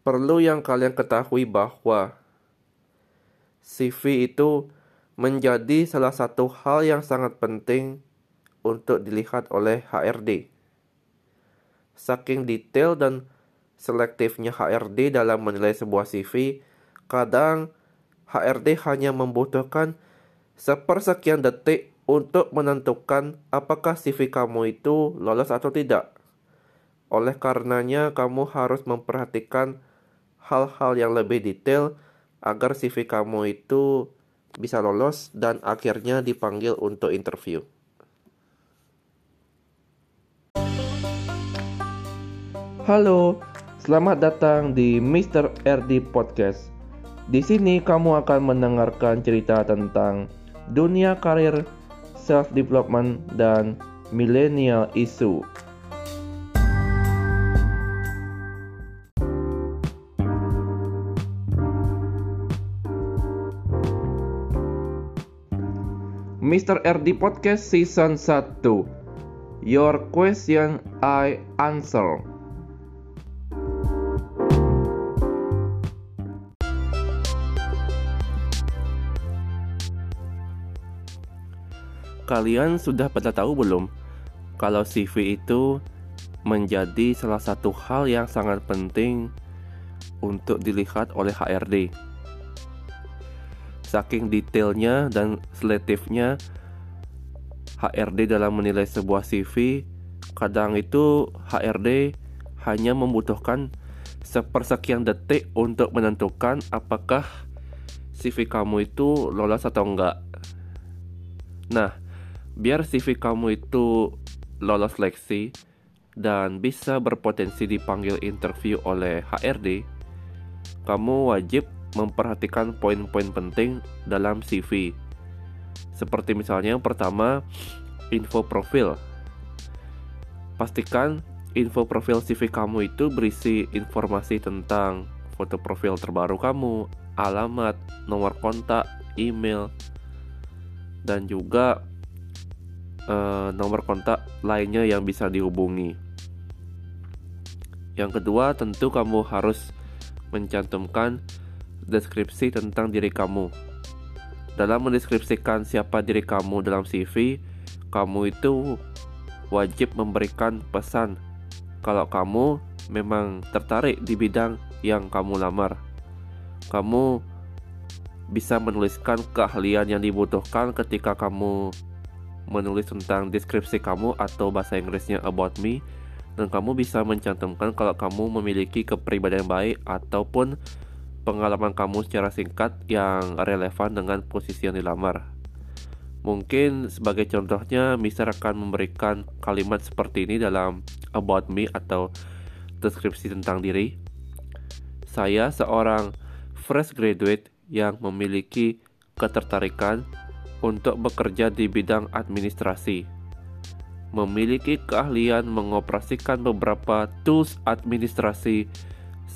perlu yang kalian ketahui bahwa CV itu menjadi salah satu hal yang sangat penting untuk dilihat oleh HRD. Saking detail dan selektifnya HRD dalam menilai sebuah CV, kadang HRD hanya membutuhkan sepersekian detik untuk menentukan apakah CV kamu itu lolos atau tidak. Oleh karenanya, kamu harus memperhatikan hal-hal yang lebih detail agar CV kamu itu bisa lolos dan akhirnya dipanggil untuk interview. Halo, selamat datang di Mr. RD Podcast. Di sini kamu akan mendengarkan cerita tentang dunia karir, self development dan millennial issue. Mr. RD Podcast Season 1 Your question I answer Kalian sudah pada tahu belum kalau CV itu menjadi salah satu hal yang sangat penting untuk dilihat oleh HRD Saking detailnya dan selektifnya HRD dalam menilai sebuah CV, kadang itu HRD hanya membutuhkan sepersekian detik untuk menentukan apakah CV kamu itu lolos atau enggak. Nah, biar CV kamu itu lolos seleksi dan bisa berpotensi dipanggil interview oleh HRD, kamu wajib memperhatikan poin-poin penting dalam CV. Seperti misalnya yang pertama, info profil. Pastikan info profil CV kamu itu berisi informasi tentang foto profil terbaru kamu, alamat, nomor kontak, email, dan juga uh, nomor kontak lainnya yang bisa dihubungi. Yang kedua, tentu kamu harus mencantumkan deskripsi tentang diri kamu. Dalam mendeskripsikan siapa diri kamu dalam CV, kamu itu wajib memberikan pesan kalau kamu memang tertarik di bidang yang kamu lamar. Kamu bisa menuliskan keahlian yang dibutuhkan ketika kamu menulis tentang deskripsi kamu atau bahasa Inggrisnya about me dan kamu bisa mencantumkan kalau kamu memiliki kepribadian baik ataupun pengalaman kamu secara singkat yang relevan dengan posisi yang dilamar. Mungkin sebagai contohnya, Mister akan memberikan kalimat seperti ini dalam about me atau deskripsi tentang diri. Saya seorang fresh graduate yang memiliki ketertarikan untuk bekerja di bidang administrasi. Memiliki keahlian mengoperasikan beberapa tools administrasi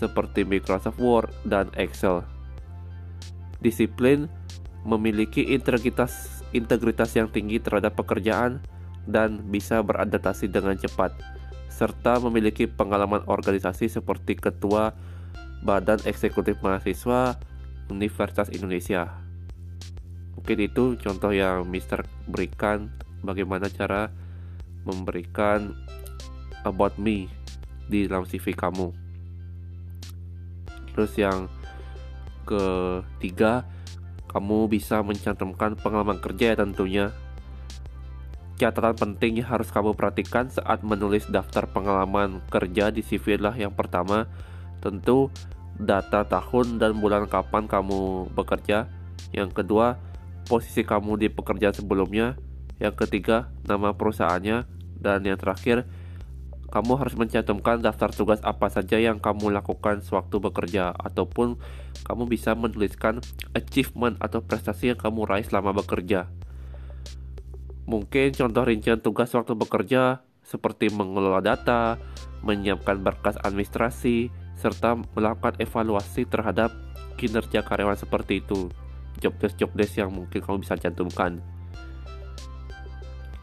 seperti Microsoft Word dan Excel. Disiplin memiliki integritas integritas yang tinggi terhadap pekerjaan dan bisa beradaptasi dengan cepat serta memiliki pengalaman organisasi seperti ketua Badan Eksekutif Mahasiswa Universitas Indonesia. Mungkin itu contoh yang Mister berikan bagaimana cara memberikan about me di dalam CV kamu. Terus yang ketiga, kamu bisa mencantumkan pengalaman kerja ya tentunya. Catatan penting yang harus kamu perhatikan saat menulis daftar pengalaman kerja di CV adalah yang pertama, tentu data tahun dan bulan kapan kamu bekerja. Yang kedua, posisi kamu di pekerjaan sebelumnya. Yang ketiga, nama perusahaannya. Dan yang terakhir, kamu harus mencantumkan daftar tugas apa saja yang kamu lakukan sewaktu bekerja ataupun kamu bisa menuliskan achievement atau prestasi yang kamu raih selama bekerja. Mungkin contoh rincian tugas waktu bekerja seperti mengelola data, menyiapkan berkas administrasi, serta melakukan evaluasi terhadap kinerja karyawan seperti itu. Job desk job desk yang mungkin kamu bisa cantumkan.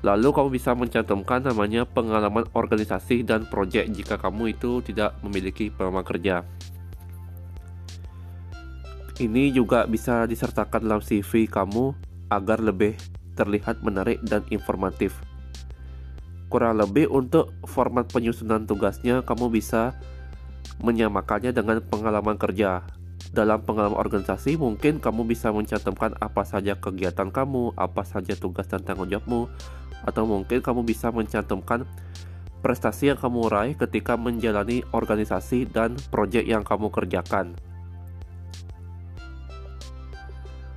Lalu kamu bisa mencantumkan namanya pengalaman organisasi dan proyek jika kamu itu tidak memiliki pengalaman kerja. Ini juga bisa disertakan dalam CV kamu agar lebih terlihat menarik dan informatif. Kurang lebih untuk format penyusunan tugasnya kamu bisa menyamakannya dengan pengalaman kerja. Dalam pengalaman organisasi mungkin kamu bisa mencantumkan apa saja kegiatan kamu, apa saja tugas dan tanggung jawabmu, atau mungkin kamu bisa mencantumkan prestasi yang kamu raih ketika menjalani organisasi dan proyek yang kamu kerjakan.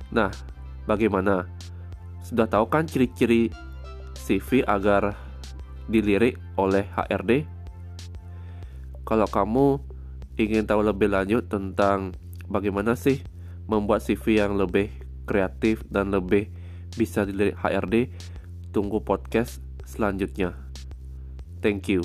Nah, bagaimana? Sudah tahu kan ciri-ciri CV agar dilirik oleh HRD? Kalau kamu ingin tahu lebih lanjut tentang bagaimana sih membuat CV yang lebih kreatif dan lebih bisa dilirik HRD, tunggu podcast selanjutnya. Thank you.